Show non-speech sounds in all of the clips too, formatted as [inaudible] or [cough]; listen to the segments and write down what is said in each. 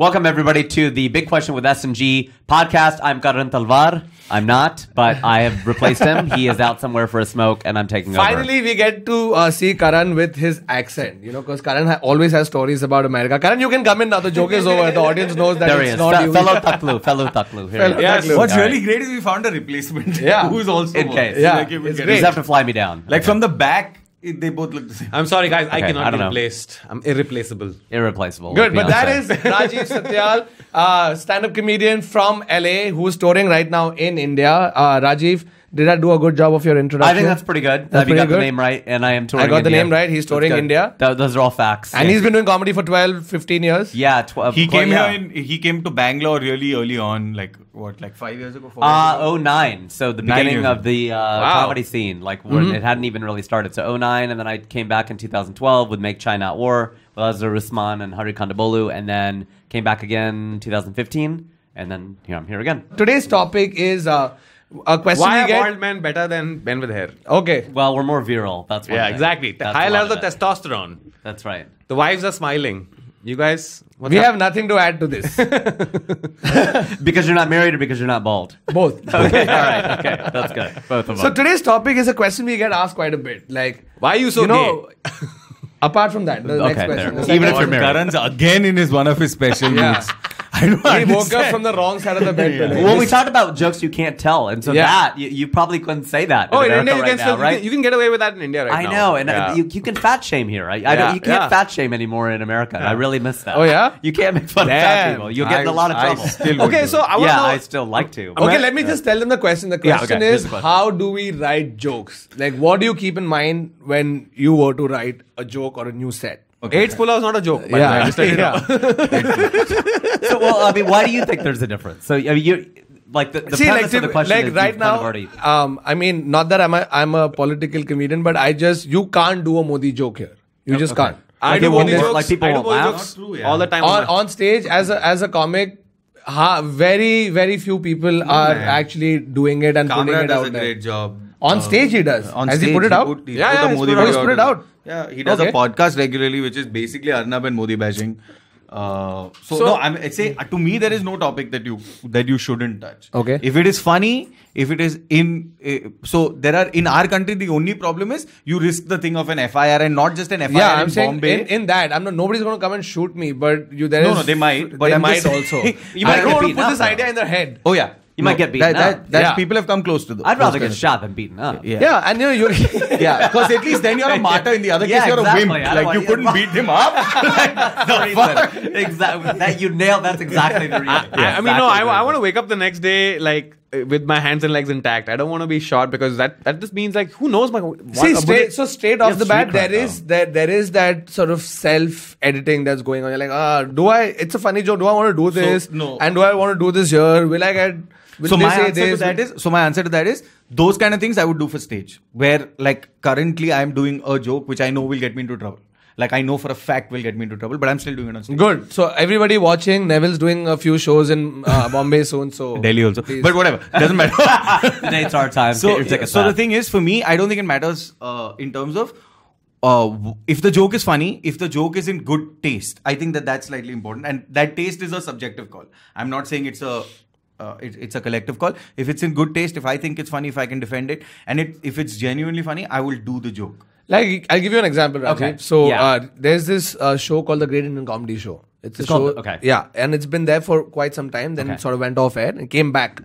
Welcome everybody to the Big Question with S&G podcast. I'm Karan Talwar. I'm not, but I have replaced him. He is out somewhere for a smoke, and I'm taking over. Finally, we get to uh, see Karan with his accent. You know, because Karan ha- always has stories about America. Karan, you can come in now. The joke is over. The audience knows that There he it's is, not Fe- you. fellow Taklu, fellow Taklu. Here Fellow he. Taklu. What's All right. really great is we found a replacement. Yeah. [laughs] Who's also In case. Yeah, Like, you it's great. it. You just have to fly me down. Like from the back, it, they both look the same. I'm sorry, guys. I Okay, cannot I don't be know. replaced. I'm irreplaceable. irreplaceable. Good, but that is [laughs] Rajiv Satyal, uh, stand-up comedian from LA, who's touring right now in India. Uh, Rajiv, did I do a good job of your introduction? I think that's pretty good. That's Have you got pretty the name right? And I am touring. I got the India. name right. He's touring. India. Th- those are all facts. And he's been doing comedy for 12, 15 years. yeah. Tw- uh, He came yeah. here. In, he came to Bangalore really early on, like what, like five years ago. Four years ago? Uh, 09. So the Nine beginning of the uh, comedy scene, like when it hadn't even really started. So 09, and then I came back in 2012 with Make Chai Not War with Azhar Usman and Hari Kondabolu, and then came back again 2015, and then here I'm here again. Today's topic is uh, a question Why we are get. bald men better than men with hair? Okay. Well, we're more virile. That's one Yeah, thing. exactly. That's High a lot levels of of it. testosterone. That's right. The wives are smiling. You guys, what's we up? have nothing to add to this. [laughs] [laughs] Because you're not married or because you're not bald. Both. [laughs] Okay, all right, okay, that's good. Both of them. So today's topic is a question we get asked quite a bit. Like, Why are you so you know, apart from that, the Okay, next question. there. the Even if second you're married. Karan's again in his one of his special Yeah. moods. I don't He woke up from the wrong side of the bed today. well, we talked about jokes you can't tell, and so Yeah. that you, you probably couldn't say that. Oh, in America India, you right can now, still you right? you can get away with that in India right I now. know, and uh, Yeah. you, you can fat shame here. I, I Yeah, don't, you can't yeah. fat shame anymore in America. and I really miss that. Oh, yeah? you can't make fun of fat Damn. people. You'll get in a lot of I trouble. still Okay, so. I want to yeah, know. I still like to. Okay, let me just tell them the question. The question is how do we write jokes? Like, what do you keep in mind when you were to write a joke or a new set? AIDS pull is not a joke. by the way. Yeah, I just let you know. so, well, I mean, why do you think there's a difference? So, I mean, you like the, the See, premise like, of the question like is right you've kind now, of already. um, I mean, not that I'm a I'm a political comedian, but I just you can't do a Modi joke here. You just okay. can't. I Like, do Modi jokes. like, people I do won't Modi laugh? jokes Not true, yeah. all the time. on on stage as a as a comic. Ha, very very few people are man. actually doing it and putting Kamran it does out a there. great job. On Uh, stage he does. On Has stage, he put it out? Put, he Yeah, put yeah, the he's put it out. video He's put it out. Yeah, he does Okay. a podcast regularly, which is basically Arnab and Modi bashing. Uh, so, So- no, I'm I say to me there is no topic that you that you shouldn't touch. Okay. If it is funny, if it is in, uh, so there are in our country the only problem is you risk the thing of an FIR and not just an FIR Yeah, in I'm saying Bombay. in, in that I'm not. Nobody's going to come and shoot me, but you there No, is- no, they might, but they I'm might just also. [laughs] you might I get don't want to put this idea in their head. oh yeah, You might get beaten that, that, up. that Yeah. people have come close to. The, I'd rather get shot than beaten up. Yeah. Yeah, and you know you. of- [laughs] Yeah, because at least then you're a [laughs] martyr. In the other Yeah, case, you're exactly. a I wimp. Like you couldn't beat him up. [laughs] the reason. Exactly. That you nailed. That's exactly the reason. I, I mean, no, I, I want to wake up the next day like with my hands and legs intact. I don't want to be shot because that that just means like who knows my. What, See, straight, so straight off Yeah, the bat, street there cred, is that there is that sort of self editing that's going on. You're like, ah, do I? It's a funny joke. Do I want to do this? no. And do I want to do this here? Will I get? Will so they my say answer to that is so my answer to that is those kind of things I would do for stage where like currently I am doing a joke which I know will get me into trouble. Like I know for a fact will get me into trouble, but I'm still doing it on stage. Good. So everybody watching, Neville's doing a few shows in uh, [laughs] Bombay soon. So Delhi also, please. but whatever doesn't matter. [laughs] the dates are time. so get your tickets so the thing is for me, I don't think it matters uh, in terms of. Uh, if the joke is funny, if the joke is in good taste, I think that that's slightly important, and that taste is a subjective call. I'm not saying it's a uh, it, it's a collective call. If it's in good taste, if I think it's funny, if I can defend it, and it, if it's genuinely funny, I will do the joke. Like I'll give you an example. Rajiv. Okay. So Yeah. uh, there's this uh, show called the Great Indian Comedy Show. It's, a called- show. okay. Yeah, and it's been there for quite some time. Then Okay. it sort of went off air and came back,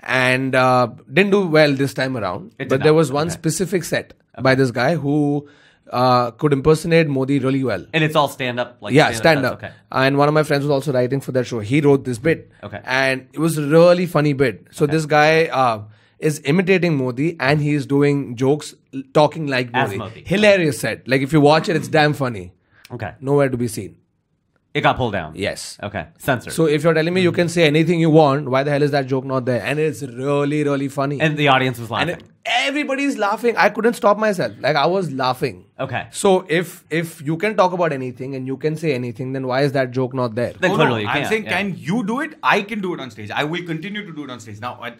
and uh, didn't do well this time around. It did but there was one Okay. specific set by this guy who uh, could impersonate Modi really well. and it's all stand up. Like yeah, stand up. Okay. And one of my friends was also writing for that show. He wrote this bit. Okay. And it was a really funny bit. So this guy uh, is imitating Modi and he is doing jokes talking like As Modi. Modi. Hilarious set. Like if you watch it, it's damn funny. Okay. Nowhere to be seen. It got pulled down. Yes. Okay. Censored. So if you're telling me you can say anything you want, why the hell is that joke not there? And it's really, really funny. and the audience was And laughing. it- everybody's laughing. I couldn't stop myself. Like I was laughing. okay. So if if you can talk about anything and you can say anything, then why is that joke not there? Then Oh, clearly no, I'm can't, saying, yeah. can you do it? I can do it on stage. I will continue to do it on stage. Now, I-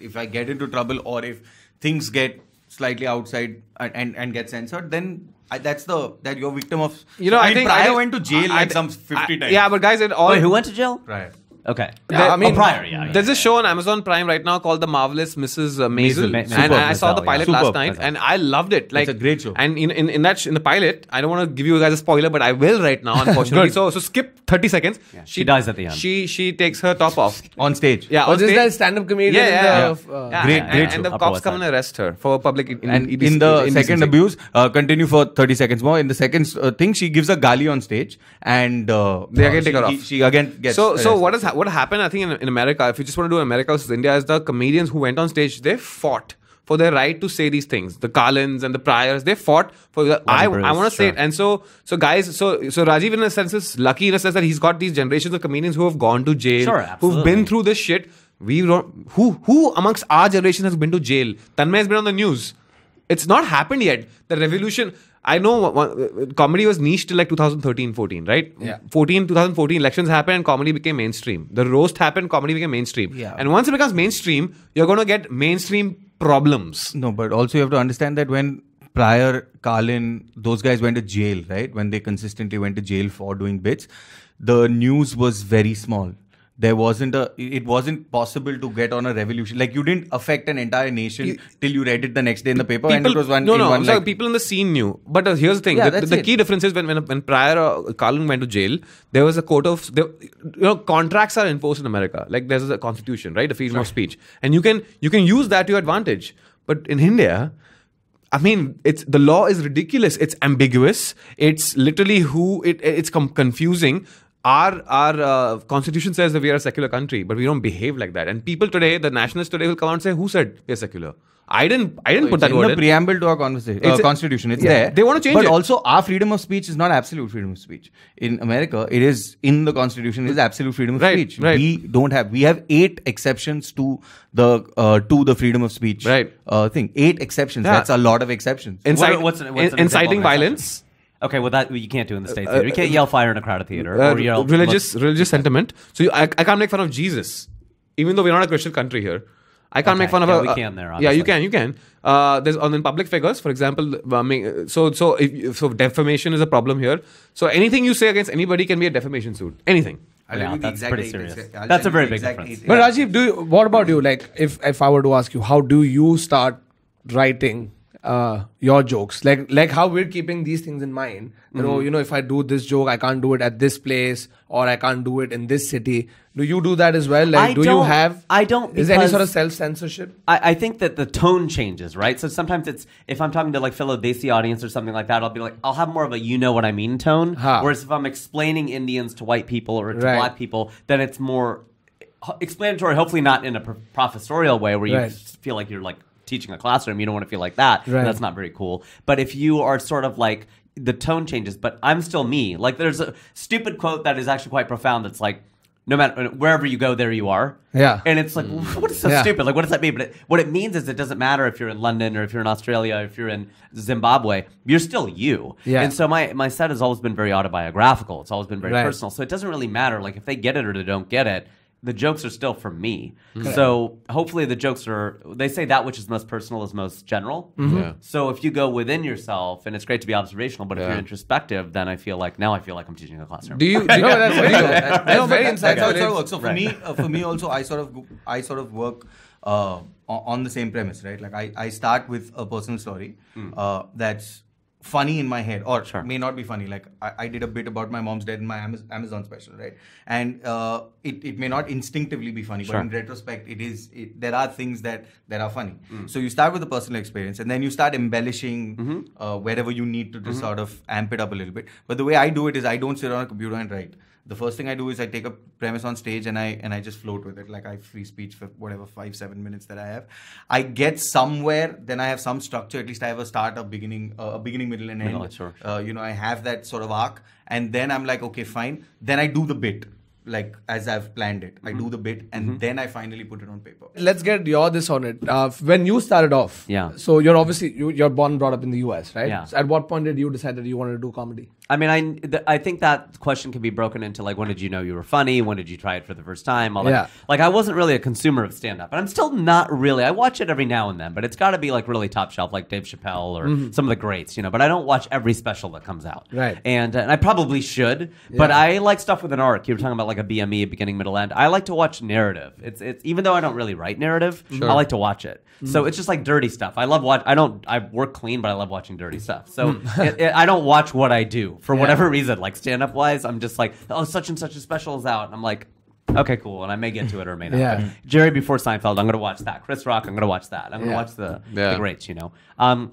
if I get into trouble or if things get slightly outside and and, and get censored, then I, that's the that you're victim of. You know, I, mean, think Pryor I think- went to jail I- like some fifty I- times. Yeah, but guys, it all. Wait, who went to jail? Pryor. Okay. Yeah, I mean- oh, Pryor, yeah. yeah. There's a show on Amazon Prime right now called The Marvelous Mrs. Uh, Maisel, Ma- and Superb I saw the pilot yeah. last Superb night, Maisel. and I loved it. Like a great show. And in in, in that sh- in the pilot, I don't want to give you guys a spoiler, but I will right now, [laughs] unfortunately. so so skip 30 seconds. she dies at the end. She she takes her top off. on stage. Yeah, Oh, on this stage. is stand-up comedian. Yeah, yeah, the, uh, Great- and, great and, show. and the cops come and arrest her for public in, and in, in the second abuse, uh, continue for 30 seconds more. In the second uh, thing, she gives a gali on stage, and uh, They again uh, take her off. She again gets. So, so arrested. what has ha- what happened? I think in, in America, if you just want to do America versus India, is the comedians who went on stage they fought for their right to say these things. The Carlins and the Pryors, they fought for. The, I Bruce, I want to say sure. it. And so, so guys, so so Rajiv in a sense is lucky in a sense that he's got these generations of comedians who have gone to jail, Sure, who've been through this shit. We don't. Who who amongst our generation has been to jail? Tanmay has been on the news. It's not happened yet. The revolution. I know one- comedy was niche till like 2013 14, right? Yeah. 14, 2014 elections happened and comedy became mainstream. The roast happened, comedy became mainstream. Yeah. And once it becomes mainstream, you're going to get mainstream problems. No, but also you have to understand that when Pryor, Carlin, those guys went to jail, right? When they consistently went to jail for doing bits, the news was very small. There wasn't a. It wasn't possible to get on a revolution. Like you didn't affect an entire nation till you read it the next day in the paper, and it was one. no, no. one, so like- people in the scene knew. But uh, here's the thing: Yeah, the, the key difference is when when, when Pryor or Carlin went to jail, there was a court of there, you know contracts are enforced in America. Like there's a constitution, right? The freedom of speech, and you can you can use that to your advantage. But in India, I mean, it's the law is ridiculous. It's ambiguous. It's literally who it it's com- confusing. Our our uh, constitution says that we are a secular country, but we don't behave like that. And people today, the nationalists today, will come out and say, "Who said we are secular?" I didn't. I didn't put It's that in word the in. preamble to our conversation, It's uh, a- constitution. It's Yeah, there. they wanna change but it. also, our freedom of speech is not absolute freedom of speech. In America, it is in the constitution. It is absolute freedom of Right, speech. right. We don't have. We have eight exceptions to the uh, to the freedom of speech. Right. Uh, thing. Eight exceptions. Yeah. That's a lot of exceptions. Incite- What- what's what's in- inciting of an violence. Okay, well that you can't do in the states. Uh, theater. you can't yell fire in a crowded theater uh, or yell religious religious sentiment. So you, I, I can't make fun of Jesus, even though we're not a Christian country here. I can't Okay, make fun of yeah, a. we uh, can there, Yeah, you can. You can. Uh, there's on in public figures, for example. I mean, so so if, so defamation is a problem here. So anything you say against anybody can be a defamation suit. Anything. I'll Yeah, tell you the that's exact pretty serious. exa- I'll That's a very big exact difference. eight- But. Rajiv, do you, what about you? Like, if if I were to ask you, how do you start writing uh, your jokes? Like, like how we're keeping these things in mind. You know, you know, if I do this joke, I can't do it at this place, or I can't do it in this city. Do you do that as well? Like, I do you have? I don't Is there any sort of self censorship? I, I think that the tone changes, right? So sometimes it's if I'm talking to like fellow Desi audience or something like that, I'll be like, I'll have more of a you know what I mean tone. Ha. Whereas if I'm explaining Indians to white people or to Right. black people, then it's more explanatory. Hopefully, not in a pro- professorial way where you Right. feel like you're like teaching a classroom. You don't want to feel like that. Right. That's not very cool. But if you are sort of like the tone changes, but I'm still me. Like there's a stupid quote that is actually quite profound. That's like. No matter uh, wherever you go, there you are. Yeah. And it's like, [laughs] what is so Yeah. stupid? Like, what does that mean? But it, what it means is it doesn't matter if you're in London or if you're in Australia, or if you're in Zimbabwe, you're still you. Yeah. And so my, my set has always been very autobiographical. It's always been very Right. personal. So it doesn't really matter. Like, if they get it or they don't get it, the jokes are still from me. So hopefully the jokes are, they say that which is most personal is most general. Yeah. So if you go within yourself, and it's great to be observational, but if you're introspective, then I feel like, now I feel like I'm teaching a classroom. Do you? [laughs] No, that's very good. That's very that- that's how it insightful. sort of works. So for Right. me, uh, for me also, I sort of I sort of work uh, on the same premise, right? Like I, I start with a personal story uh, that's funny in my head, or Sure. may not be funny. Like I, I did a bit about my mom's death in my Amazon special, right? And uh, it, it may not instinctively be funny, Sure. but in retrospect, it is. It, there are things that that are funny. So you start with the personal experience, and then you start embellishing uh, wherever you need to to sort of amp it up a little bit. But the way I do it is I don't sit on a computer and write. The first thing I do is I take a premise on stage and I and I just float with it. Like I free speech for whatever five seven minutes that I have. I get somewhere, then I have some structure. At least I have a start, a beginning, uh, a beginning, middle, and end. Sure, Uh, you know, I have that sort of arc, and then I'm like, okay, fine. Then I do the bit. Like as I've planned it. I do the bit and then I finally put it on paper. Let's get your this on it. Uh, when you started off, Yeah. So you're obviously you, you're born brought up in the US, right? Yeah. So at what point did you decide that you wanted to do comedy? I mean, I th- I think that question can be broken into like, when did you know you were funny? When did you try it for the first time? All that. Yeah. Like, I wasn't really a consumer of stand up, and I'm still not really. I watch it every now and then, but it's got to be like really top shelf, like Dave Chappelle or some of the greats, you know. But I don't watch every special that comes out. Right. And, uh, and I probably should, but I like stuff with an arc. You were talking about like a BME, beginning, middle, end. I like to watch narrative. It's it's even though I don't really write narrative, I like to watch it. So it's just like dirty stuff. I love watch. I don't. I work clean, but I love watching dirty stuff. So [laughs] it, it, I don't watch what I do for whatever reason. Like stand up wise, I'm just like, oh, such and such a special is out, and I'm like. Okay, cool, and I may get to it or may not. Yeah. Jerry before Seinfeld, I'm going to watch that. Chris Rock, I'm going to watch that. I'm going to Yeah. watch the, Yeah. the greats, you know. Um,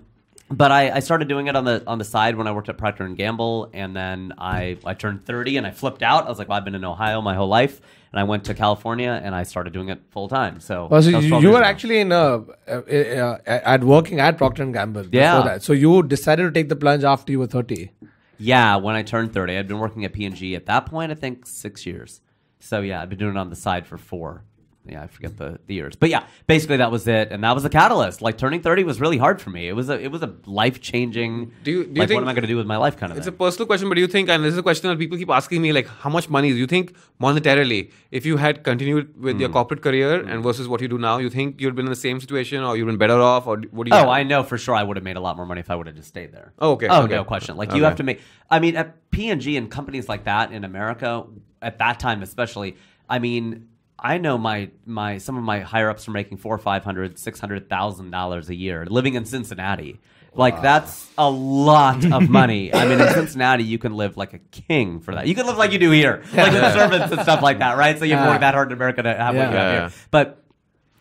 but I, I started doing it on the on the side when I worked at Procter and Gamble, and then I I turned 30 and I flipped out. I was like, well, I've been in Ohio my whole life, and I went to California and I started doing it full time. So, Oh, so you, you were ago. actually in a, uh, uh, at working at Procter and Gamble. before Yeah. That. So you decided to take the plunge after you were 30. yeah when I turned 30. I'd been working at P and G at that point. I think six years. So yeah, I've been doing it on the side for four. Yeah, I forget the, the years, but yeah, basically that was it, and that was the catalyst. Like turning thirty was really hard for me. It was a it was a life changing. Do you- do you like think- what am I going to do with my life? Kind of. It's a personal question, but do you think, and this is a question that people keep asking me, like, how much money do you think monetarily, if you had continued with Hmm. your corporate career and versus what you do now, you think you'd been in the same situation or you'd been better off, or what do you? Oh, I know for sure I would have made a lot more money if I would have just stayed there. Oh, okay, Oh, okay. no question. Like Okay. you have to make. I mean, at P and G and companies like that in America at that time, especially. I mean, I know my my some of my higher ups are making four, five hundred, six hundred thousand dollars a year living in Cincinnati. Like that's a lot of money. I mean, in [laughs] Cincinnati, you can live like a king for that. You can live like you do here, like with servants and stuff like that, right? So you have to work that hard in America to have what you have here. But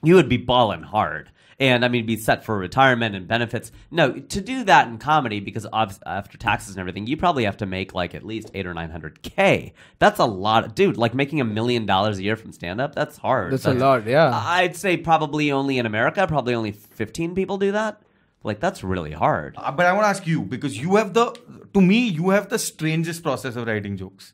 you would be balling hard. And I mean, be set for retirement and benefits. No, to do that in comedy, because after taxes and everything, you probably have to make like at least eight or nine hundred k. That's a lot, dude. Like making a million dollars a year from stand up, that's hard. That's a lot, yeah. I'd say probably only in America, probably only fifteen people do that. Like that's really hard. Uh, But I want to ask you because you have the, to me, you have the strangest process of writing jokes.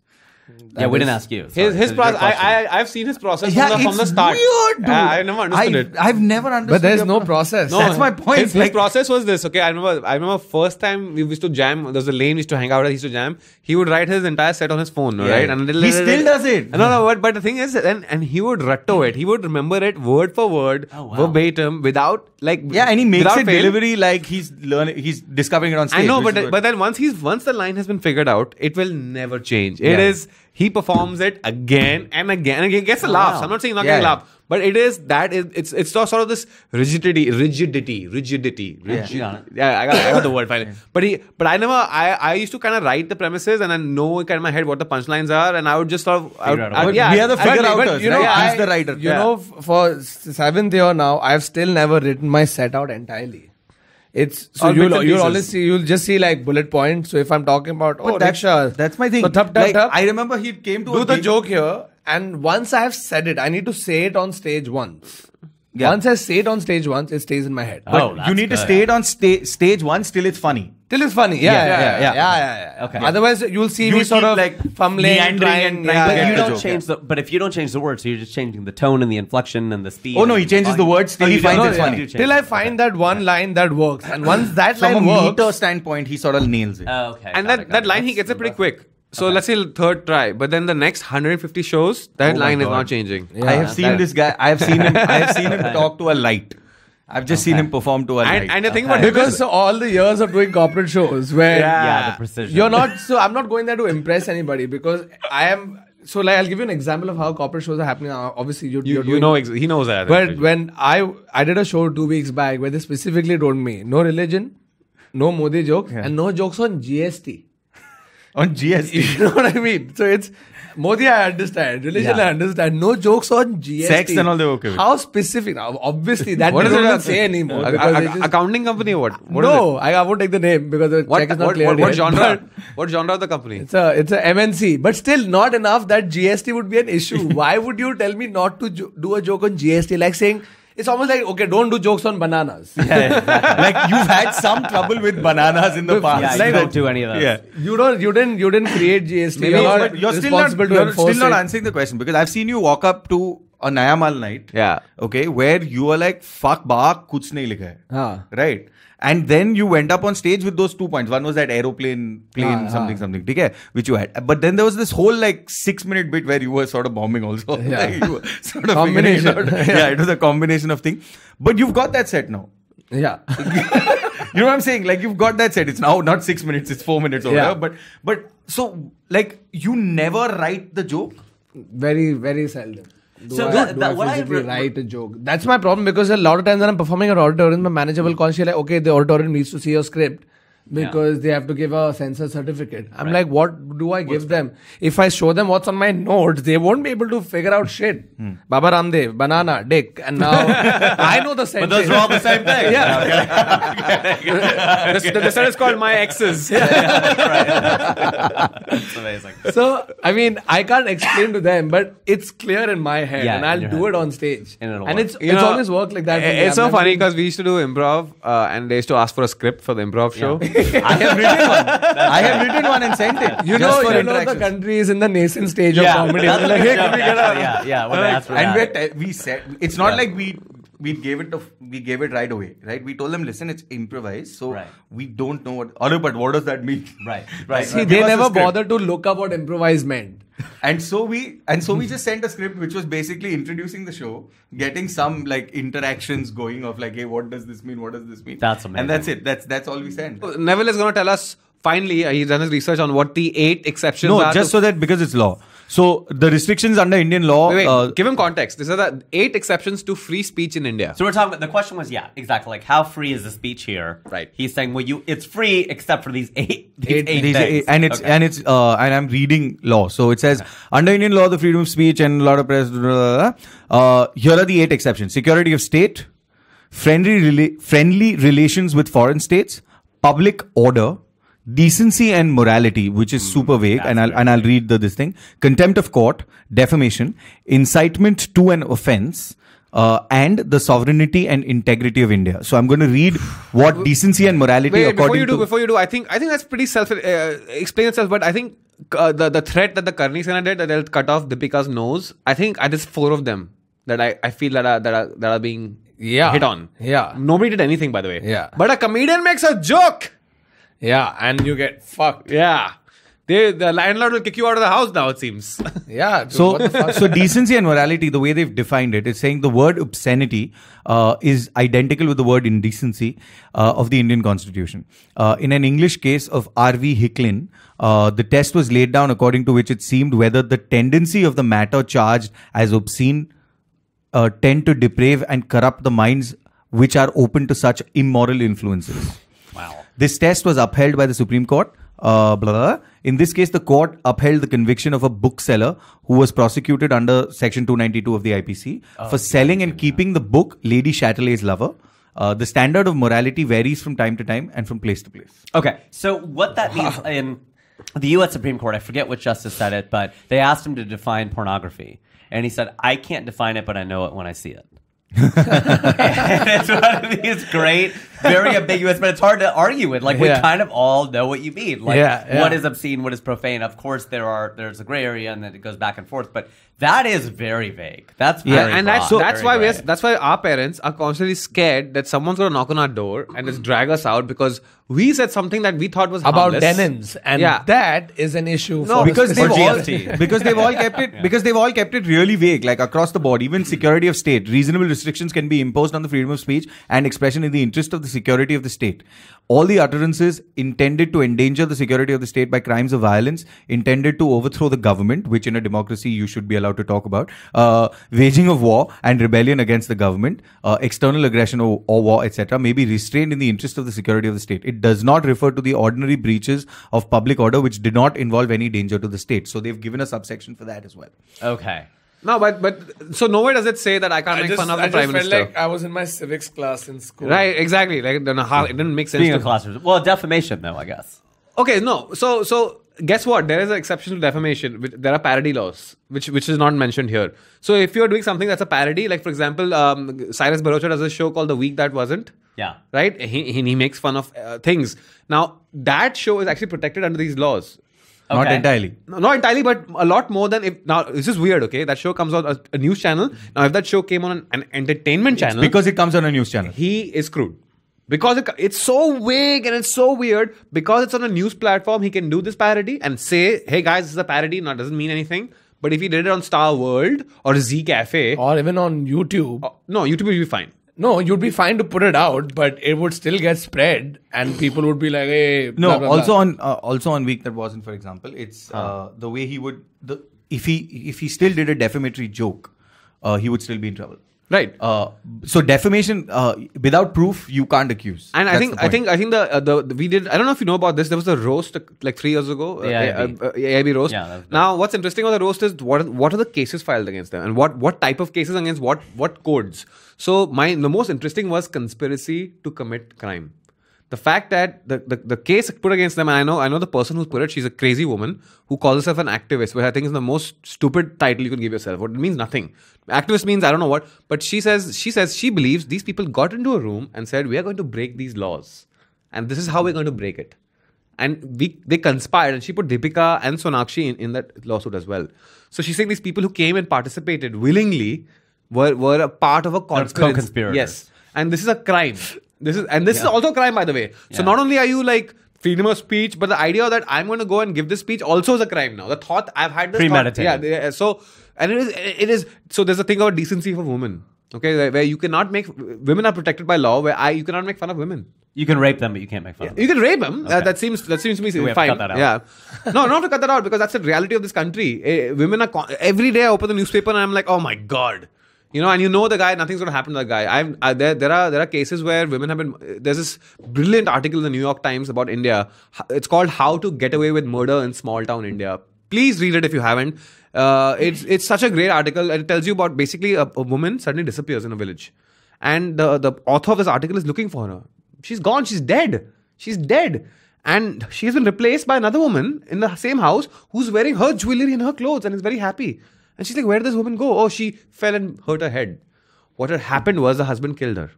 Yeah, we didn't ask you. His, Sorry. his This is your process, I, I, I've seen his process from, the, from the start. weird, dude. Yeah, I never understood I've, it. I've never understood. But there's no process. No, That's my point. His, his Like- process was this. Okay, I remember. I remember first time we used to jam. There was a lane we used to hang out at. He used to jam. He would write his entire set on his phone, Yeah. right? And He still does it. No, no. But, but the thing is, and and he would rutto it. He would remember it word for word, Oh, wow. verbatim, without like Yeah, and he makes it fail. delivery like he's learning. He's discovering it on stage. I know, but then, but then once he's once the line has been figured out, it will never change. It Yeah. is he performs it again and again and again. Gets a laugh. wow. I'm not saying not Yeah, getting a yeah. laugh, but it is that is it's it's sort of this rigidity, rigidity, rigidity. rigid- You got it. Yeah, I got, I got the word finally. But he, but I never, I, I used to kind of write the premises and I know kind of my head what the punchlines are, and I would just sort of, I would. I yeah, we are the figure but outers, you know, right? He's the writer. You Yeah. know, for seventh year now, I've still never written my set out entirely. It's so All you'll you'll always see you'll just see like bullet points. So if I'm talking about oh But that's, Riksha, that's my thing. So thup, thup, like, thup, I remember he came to do a the gig- joke here, and once I have said it, I need to say it on stage once. Yeah. Once I say it on stage once, it stays in my head. Oh, But that's you need to good. stay it on sta- stage one. Still, it's funny. Till it's funny. Yeah, Yeah, yeah, yeah, yeah, yeah. yeah, yeah, yeah. Okay. Otherwise, you'll see You'll me sort of like, fumbling, meandering trying, and yeah, trying to But get you don't joke, change the. But if you don't change the words, so you're just changing the tone and the inflection and the speed. Oh, no, he changes the volume. words till Oh, he finds don't- it's yeah, funny. you Till. I find that one line that works, and once that line From a line meter standpoint, he sort of nails it. Oh, okay. and that, that line he gets it pretty quick. So let's say third try, but then the next 150 shows, that Oh line is not changing. Yeah. I have seen that- this guy. I have seen him. I have seen him [laughs] talk to a light. I've just seen him perform to a light. And, and the thing Okay. about him because so all the years of doing corporate shows where Yeah, the precision. you're not so i'm not going there to impress anybody because i am so like i'll give you an example of how corporate shows are happening now obviously you're, you, you're you doing, know, ex- he knows that. but when i i did a show two weeks back where they specifically told me no religion no modi jokes and no jokes on gst on GST. [laughs] you know what i mean so it's Modi, I understand. Religion, Yeah. I understand. No jokes on GST. Sex and all, they're okay with. How specific? Now, obviously, that what they is don't it? say anymore. A- a- a- just- accounting company or what? What no. I, I won't take the name because the What, check is not what, clear. what, what genre? What genre of the company? It's a it's a MNC, but still not enough that GST would be an issue. [laughs] Why would you tell me not to jo- do a joke on GST? Like saying it's almost like okay, don't do jokes on bananas. like you've had some trouble with bananas in the past. Yeah, Like- you don't do any of those. Yeah. You don't, you didn't, you didn't create GST. Maybe, you're not you're still not, responsible to you're still not answering the question because I've seen you walk up to a Naya Mal night. Yeah. Okay, where you are like, fuck baak, kuch nahi likha hai. हाँ. Right. And then you went up on stage with those two points. One was that aeroplane, plane, हाँ, something, हाँ. something, okay, which you had. But then there was this whole like six minute bit where you were sort of bombing also. [laughs] Yeah. Like, sort of it Combination. out. [laughs] yeah, it was a combination of things. But you've got that set now. Yeah. [laughs] you know what I'm saying? Like you've got that set. It's now not six minutes, it's four minutes or Yeah. But but so like you never write the joke. very, very seldom. Do So I, do I what I re- write a joke? That's my problem because a lot of times when I'm performing at auditorium, my manager will call. She's like, okay, the auditorium needs to see your script because they have to give a censor certificate. I'm like, what do I give them? If I show them what's on my notes, they won't be able to figure out shit. Hmm. Baba Ramdev, banana, dick, and now [laughs] I know the same. But those are all the same thing. Yeah. [laughs] the, the, the set is called My Exes. [laughs] That's amazing. so I mean, I can't explain to them, but it's clear in my head, Yeah, and I'll do head. it on stage. And and it's You it's know, always worked like that. It's so funny because we used to do improv uh, and they used to ask for a script for the improv show. [laughs] I have written one. I have written one and sent it. You know, you know the country is in the nascent stage Yeah, of comedy. that's They're a like, good hey, joke, can we get actually. a Yeah, yeah. When they asked for and we we said it's not like we we gave it the, we gave it right away, right? We told them, listen, it's improvised, so Right. we don't know what. Or, but what does that mean? Right, [laughs] right. See, Give they never script. bothered to look up what improvise meant. And so we and so we just sent a script which was basically introducing the show, getting some like interactions going of like, hey, what does this mean? What does this mean? That's amazing. And that's it. That's that's all we sent. Neville is going to tell us finally, uh, he's done his research on what the eight exceptions No, are. just to- so that because it's law. So the restrictions under Indian law. Wait, wait, uh, give him context. These are the eight exceptions to free speech in India. So we're talking about the question was yeah exactly like how free is the speech here? Right. He's saying well you it's free except for these eight these Eight- eight, These things. eight- and it's Okay. and it's uh, and I'm reading law. So it says under Indian law, the freedom of speech and a lot of press. blah, blah, blah, blah. Uh, here are the eight exceptions: security of state, friendly rela- friendly relations with foreign states, public order, decency and morality, which is super vague, and I'll and I'll read the this thing: contempt of court, defamation, incitement to an offense. Uh, and the sovereignty and integrity of India. So I'm going to read what [sighs] decency and morality Wait, according before you do, to before you do, I think I think that's pretty self uh, explain itself. But I think uh, the the threat that the Karni Sena did that they'll cut off Deepika's nose. I think uh, there's four of them that I, I feel that are that are that are being Yeah. hit on. Yeah. Nobody did anything by the way. Yeah. But a comedian makes a joke. Yeah, and you get fucked. Yeah. They, the landlord will kick you out of the house now. It seems. [laughs] Yeah. dude, So, what the fuck? so decency and morality, the way they've defined it, is saying the word obscenity uh, is identical with the word indecency uh, of the Indian Constitution. Uh, in an English case of R.V. Hicklin, uh, the test was laid down according to which it seemed whether the tendency of the matter charged as obscene uh, tend to deprave and corrupt the minds which are open to such immoral influences. This test was upheld by the Supreme Court. Uh, blah, blah. In this case, the court upheld the conviction of a bookseller who was prosecuted under Section 292 of the IPC for selling and keeping the book Lady Chatterley's Lover. Uh, the standard of morality varies from time to time and from place to place. Okay, so what that means [laughs] in the U.S. Supreme Court, I forget which justice said it, but they asked him to define pornography, and he said, "I can't define it, but I know it when I see it." It's one of these great, very ambiguous, but it's hard to argue with. Like we Yeah. kind of all know what you mean. Like Yeah, yeah. what is obscene, what is profane. Of course, there are there's a gray area, and then it goes back and forth. But that is very vague. That's very Yeah, and that's broad, that's why we're, that's why our parents are constantly scared that someone's going to knock on our door and just drag us out because we said something that we thought was about harmless. denims, and Yeah. that is an issue. No, for because they've For all GST. because they've all kept it [laughs] because they've all kept it really vague, like across the board. Even security of state, reasonable restrictions can be imposed on the freedom of speech and expression in the interest of the security of the state. All the utterances intended to endanger the security of the state by crimes of violence, intended to overthrow the government, which in a democracy you should be allowed to talk about, uh, waging of war and rebellion against the government, uh, external aggression or, or war, etc., may be restrained in the interest of the security of the state. It does not refer to the ordinary breaches of public order which did not involve any danger to the state. So they've given a subsection for that as well. okay. No, but but so nowhere does it say that I can't I make just, fun of I the just prime felt minister. like I was in my civics class in school. right? Exactly. Like I don't know how it didn't make sense. Being to- a classroom. Well, defamation, though, I guess. Okay, no. So so guess what? There is an exception to defamation. There are parody laws, which which is not mentioned here. So if you're doing something that's a parody, like for example, um, Cyrus Broacha does a show called The Week That Wasn't. Yeah. Right. He he, he makes fun of uh, things. Now that show is actually protected under these laws. Not entirely. No, not entirely, but a lot more than if now. This is weird. Okay, that show comes on a, a news channel. Now, if that show came on an, an entertainment channel, Because it comes on a news channel. he is screwed because it, it's so vague and it's so weird because it's on a news platform he can do this parody and say hey guys this is a parody not doesn't mean anything but if he did it on star world or Zee Cafe Or even on YouTube. oh, no youtube will be fine No, you'd be fine to put it out, but it would still get spread, and people would be like, "Hey." No, blah, blah, also blah. on uh, also on week that wasn't, for example, it's uh, the way he would the if he if he still did a defamatory joke, uh, he would still be in trouble. Right Uh, so defamation uh, without proof you can't accuse. and I think I think I think the, uh, the the- we did I don't know if you know about this there was a roast uh, like three years ago uh, AIB. uh, uh, AIB roast Yeah, that was good. now what's interesting about the roast is what are, what are the cases filed against them and what what type of cases against what what codes so my the most interesting was conspiracy to commit crime the fact that the, the, the case put against them and I know I know the person who's put it she's a crazy woman who calls herself an activist which I think is the most stupid title you can give yourself. What it means nothing. Activist means I don't know what but she says she says she believes these people got into a room and said we are going to break these laws. And this is how we're going to break it. And we they conspired and she put Deepika and Sonakshi in, in that lawsuit as well. So she's saying these people who came and participated willingly were, were a part of a conspiracy. yes and this is a crime this is and this is also a crime by the way so not only are you like freedom of speech but the idea that i'm going to go and give this speech also is a crime now the thought i've had this thought- Premeditated. yeah, yeah so and it is it is so there's a thing about decency for women okay where, you cannot make women are protected by law where i you cannot make fun of women You can rape them, but you can't make fun of them. you can rape them. Uh, that seems that seems to me we have to fine. cut that out? Yeah, no, not to cut that out because that's the reality of this country. Eh, women are con- every day. I open the newspaper and I'm like, oh my god, you know, and you know the guy. Nothing's going to happen to the guy. I've I, there there are there are cases where women have been. There's this brilliant article in the New York Times about India. It's called "How to Get Away with Murder in Small Town India." Please read it if you haven't. Uh, it's it's such a great article. It tells you about basically a, a woman suddenly disappears in a village, and the the author of this article is looking for her. She's gone. She's dead. She's dead. And she has been replaced by another woman in the same house who's wearing her jewelry and her clothes and is very happy. And she's like, Where did this woman go? Oh, she fell and hurt her head. What had happened was the husband killed her.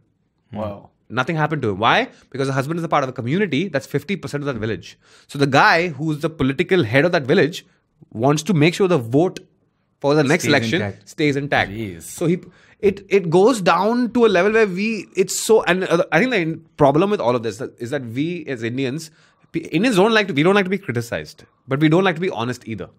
Whoa. Nothing happened to him. Why? Because the husband is a part of a community that's 50% of that village. So the guy who's the political head of that village wants to make sure the vote for the next Stays election intact. stays intact. Jeez. So he it it goes down to a level where we it's so and uh, I think the problem with all of this is that we as Indians Indians don't like to we don't like to be criticized, but we don't like to be honest either.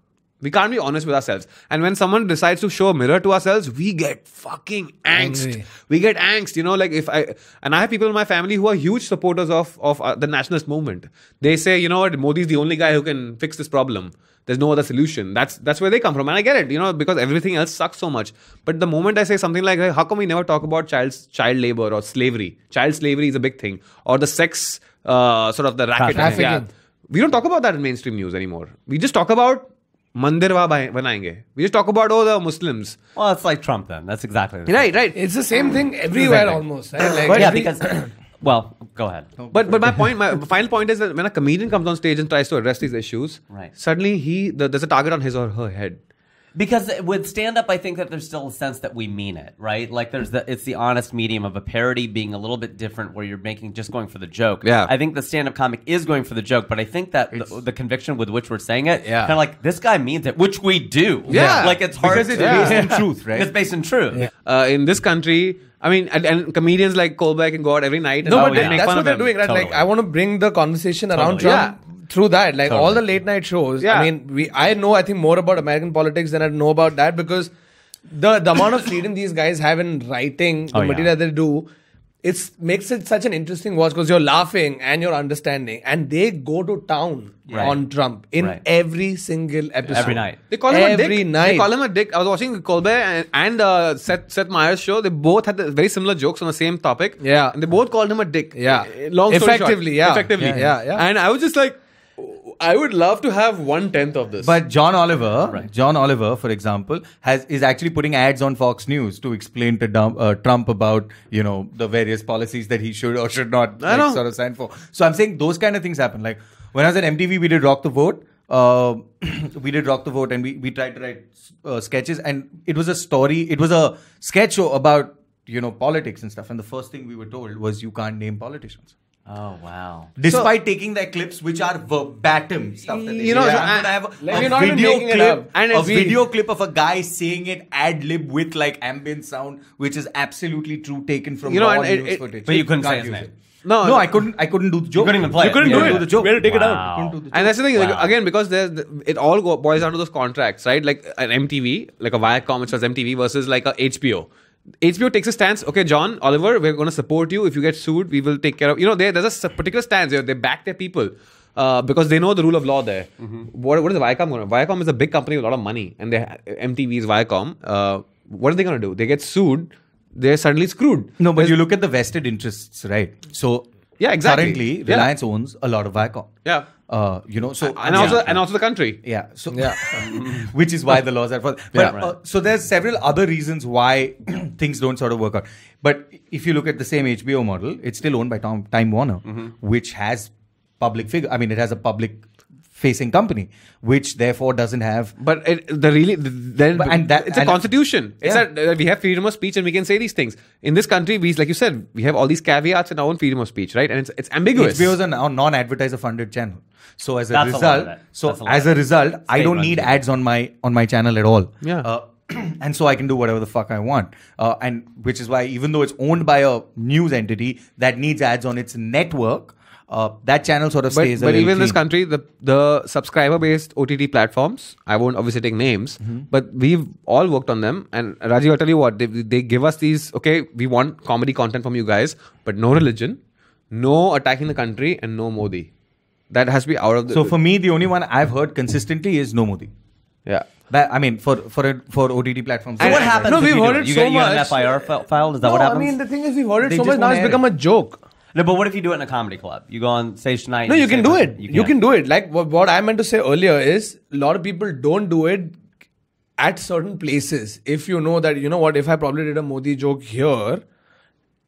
We can't be honest with ourselves. And when someone decides to show a mirror to ourselves, we get fucking angst. Angry. We get angst, you know, like if I and I have people in my family who are huge supporters of of uh, the nationalist movement. They say, you know what, Modi's the only guy who can fix this problem. There's no other solution. That's that's where they come from, and I get it, you know, because everything else sucks so much. But the moment I say something like, hey, "How come we never talk about child child labor or slavery? Child slavery is a big thing, or the sex uh, sort of the racket. Trafficking. Yeah. We don't talk about that in mainstream news anymore. We just talk about mandir wa banayenge. We just talk about oh the Muslims. Well, it's like Trump then. That's exactly the Right, right. It's the same thing everywhere thing. almost. Right? Like But yeah, because well, go ahead. But but my point, my final point is that when a comedian comes on stage and tries to address these issues, Right. suddenly he the, there's a target on his or her head. Because with stand up, I think that there's still a sense that we mean it, right? Like there's the it's the honest medium of a parody being a little bit different, where you're making just going for the joke. Yeah. I think the stand up comic is going for the joke, but I think that the, the conviction with which we're saying it, Yeah. kind of like this guy means it, which we do. Yeah. like it's hard Because it's to- based in truth, right? It's based in truth. Uh, in this country, I mean, and, and comedians like Colbert can go out every night and, No, Oh, but yeah. make that's fun what of they're him. doing, right? Like, I want to bring the conversation around Totally. Trump through that. Like all the late night shows. Yeah. I mean, we I know I think more about American politics than I know about that because the the amount of freedom these guys have in writing the Oh, yeah. material that they do. It's makes it such an interesting watch because you're laughing and you're understanding, and they go to town Right. on Trump in Right. every single episode. Every night. They call him a every dick. night. They call him a dick. I was watching Colbert and, and uh, Seth, Seth Meyers' show. They both had the very similar jokes on the same topic. Yeah. And they both called him a dick. Yeah. Long story short. Effectively, yeah. Effectively. Yeah, yeah, yeah. And I was just like, I would love to have one tenth of this. But John Oliver, Right. John Oliver, for example, has is actually putting ads on Fox News to explain to Dum- uh, Trump about you know the various policies that he should or should not like, sort of sign for. So I'm saying those kind of things happen. Like when I was at MTV, we did Rock the Vote. uh, [clears throat] we did rock the vote and we, we tried to write uh, sketches and it was a story it was a sketch show about you know politics and stuff and the first thing we were told was you can't name politicians Oh wow. despite taking their clips which are verbatim stuff that they You know, so I'm I- gonna have a, a you're not even video clip. And a it's- video clip of a guy saying it ad lib with like ambient sound which is absolutely true taken from You know, raw and it- news it- footage But you couldn't say his name. it. No, no, I couldn't. I couldn't do the joke. You couldn't even play You it. couldn't You do couldn't the joke. We had to take it out. Couldn't do the And that's the thing, like, again, because there's it all go, boils down to those contracts, right? Like an MTV, like a Viacom, which was MTV versus like a HBO. HBO takes a stance. Okay, John Oliver, we're going to support you. If you get sued, we will take care of. You know, there, there's a particular stance. They, back their people uh, because they know the rule of law there. What, what is Viacom going to? Viacom is a big company with a lot of money, and they MTV is Viacom. Uh, what are they going to do? They get sued. They're suddenly screwed. No, but you look at the vested interests, right? So Yeah, exactly. Currently, Yeah. Reliance owns a lot of Viacom. Yeah. Uh, you know, so and also and also the country. Yeah. So Yeah. [laughs] which is why the laws are for. But right. uh, so there's several other reasons why [clears throat] things don't sort of work out. But if you look at the same HBO model, it's still owned by Tom, Time Warner, which has public figure. I mean, it has a public facing company, which therefore doesn't have. But it, the really the- then But- and that- it's a and- constitution. It's Yeah. a, uh, we have freedom of speech and we can say these things. In this country, we like you said, we have all these caveats in our own freedom of speech, right? And it's it's ambiguous. HBO is a non-advertiser funded channel. So as a That's a lot of result, it. so a as a it. result, I don't need ads on my on my channel at all. Yeah. Uh, [clears throat] and so I can do whatever the fuck I want. Uh, and which is why even though it's owned by a news entity that needs ads on its network, uh, that channel sort of but, stays. but even in this country, the the subscriber based OTT platforms, I won't obviously take names, Mm-hmm. but we've all worked on them. And Rajiv, I'll tell you what, they, they give us these. Okay, we want comedy content from you guys, but no religion, no attacking the country, and no Modi. That has to be out of the. So for me, the only one I've heard consistently is No Modi. yeah. That, I mean, for for a, for OTT platforms. So what happens? No, we've you do heard it? it you so get, you get much. an FIR fi- filed. Is that no, what happens? I mean, the thing is, we've heard it They so much now it's become it. a joke. No, but what if you do it in a comedy club? You go on stage tonight. No, and you can do it. You, can do it. Like what, what I meant to say earlier is a lot of people don't do it at certain places. If you know that, you know what, if I probably did a Modi joke here,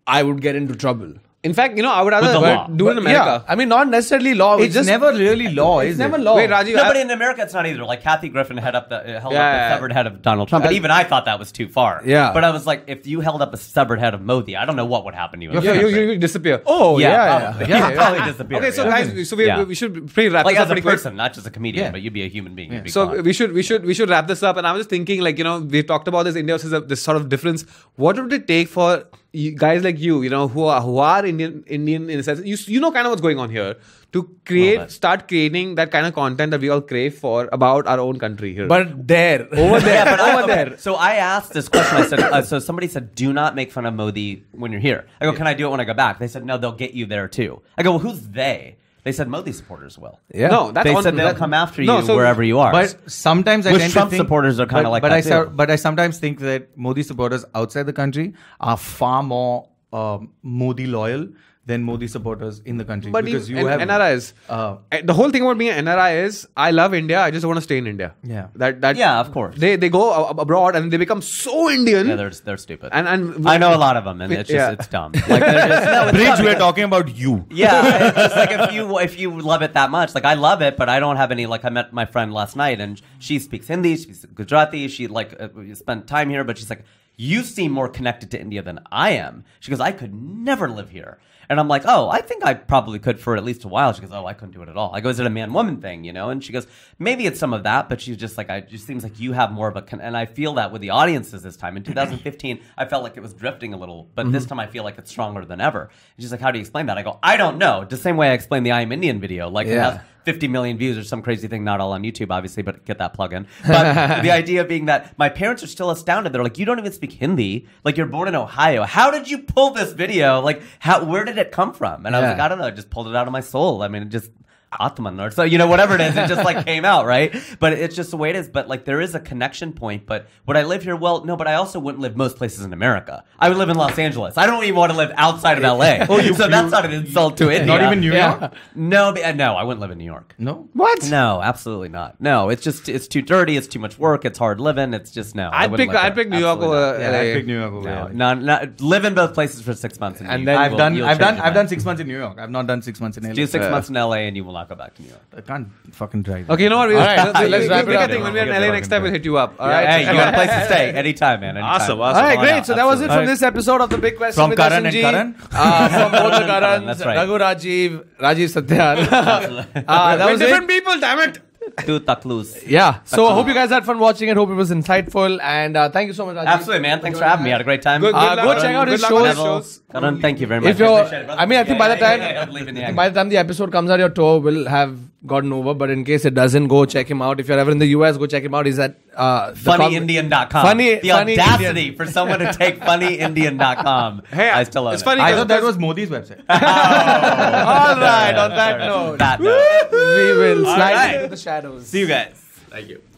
I would get into trouble. In fact, you know, I would rather With the but do it in America. Yeah, I mean, not necessarily law. It's just, never really law, It's is never it? law. Wait, Rajiv, No, I- but in America, it's not either. Like Kathy Griffin held up the uh, held Yeah, up yeah, the severed head of Donald Trump, but even I thought that was too far. Yeah. But I was like, if you held up a severed head of Modi, I don't know what would happen to you. in you, this you, you, you disappear. Oh, yeah, yeah. probably. yeah. [laughs] Yeah, probably disappear. Okay, so yeah. guys, so we, Yeah. we should pretty wrap like this as up a pretty quick. person, not just a comedian, Yeah. but you'd be a human being. You'd be So gone. we should we should we should wrap this up. And I was just thinking, like you know, we talked about this India versus this sort of difference. What would it take for you, guys like you, you know, who are who are Indian Indian in a sense, you you know kind of what's going on here, to create that. start creating that kind of content that we all crave for about our own country here. But there, [laughs] over there, yeah, but I, [laughs] over there. So I asked this question. I said, uh, so somebody said, do not make fun of Modi when you're here. I go, can I do it when I go back? They said, no, they'll get you there too. I go, well, who's they? They said Modi supporters will. Yeah. no, that's they on, said they'll that- come after you no, so- wherever you are. But sometimes I Which tend Trump to think, supporters are kinda like but that I so- too. but I sometimes think that Modi supporters outside the country are far more um, Modi loyal than Modi supporters in the country But because even- you have N- NRIs. Uh, Uh, the whole thing about being an NRI is I love India. I just want to stay in India. Yeah. That that Yeah, of course. They they go abroad and they become so Indian. yeah, they're, they're stupid. and and I know a lot of them, and it's just Yeah. it's dumb. Like they're [laughs] just, no, Bridge, dumb we're talking about you. Yeah, it's just like if you if you love it that much, like I love it, but I don't have any. Like I met my friend last night, and she speaks Hindi, she speaks Gujarati. She like uh, spent time here, but she's like, you seem more connected to India than I am. She goes, I could never live here. And I'm like, oh, I think I probably could for at least a while. She goes, oh, I couldn't do it at all. I go, is it a man woman thing, you know? And she goes, maybe it's some of that, but she's just like, I it just seems like you have more of a, con-. and I feel that with the audiences this time. In 2015, I felt like it was drifting a little, but this mm-hmm. time I feel like it's stronger than ever. And she's like, how do you explain that? I go, I don't know. The same way I explained the I am Indian video, like Yeah. Has 50 million views or some crazy thing, not all on YouTube, obviously, but get that plug in. But [laughs] the idea being that my parents are still astounded. They're like, you don't even speak Hindi. Like, you're born in Ohio. How did you pull this video? Like, how, where did it come from? And I was Yeah. like, I don't know. I just pulled it out of my soul. I mean, it just. Atman or so you know whatever it is it just like [laughs] came out right but it's just the way it is but like there is a connection point but would I live here well no but I also wouldn't live most places in America I would live in Los Angeles I don't even want to live outside of LA oh you, [laughs] so that's not an insult to India [laughs] Not even New Yeah. York. no, but, uh, no, I wouldn't live in New York. No. What? No, absolutely not. No, it's just it's too dirty. It's too much work. It's hard living. It's just no. I I'd wouldn't pick I'd pick New York Absolutely over. Yeah, LA. I pick New York over No, LA. no, no, live in both places for six months, and, And you then- will- I've done you'll I've done I've done six months in New York. I've not done six months in LA. Do six months in LA, and you will not. Not back to New York. I can't fucking drive. Okay, you know what? We'll, All right, we'll- let's we'll- wrap it up. thing. When we're in Get LA next time, we'll hit you up. All right, Yeah. Hey, you got a place to stay anytime, man. Anytime. Awesome, awesome. All right, Come great. So that was it from this episode of the Big Question From with Karan and SMG. Karan? Uh, from both the Karans, That's right. Raghu Rajiv, Rajiv Satyan. [laughs] uh, that was different it. people, damn it. Two taklus. Yeah. So I hope you guys had fun watching it. Hope it was insightful. And uh, thank you so much, Rajiv. Absolutely, man. Thanks for having me. I had a great time. Good, good Uh, go Karan. check out his luck shows. shows. Karan, thank you very much. If you're, Appreciate it, brother. I mean, I think Yeah, by the time, yeah, yeah, don't leave me I think hanging. by the time the episode comes out, your tour will have gotten over. But in case it doesn't, go check him out. If you're ever in the US, go check him out. He's at uh, FunnyIndian.com. Funny- the funny audacity Indian. for someone to take FunnyIndian.com. [laughs] Hey, I still love it's it. funny I 'cause thought that was Modi's website. [laughs] All right. On that note, That note. we will slide right. into the shadows. See you guys. Thank you.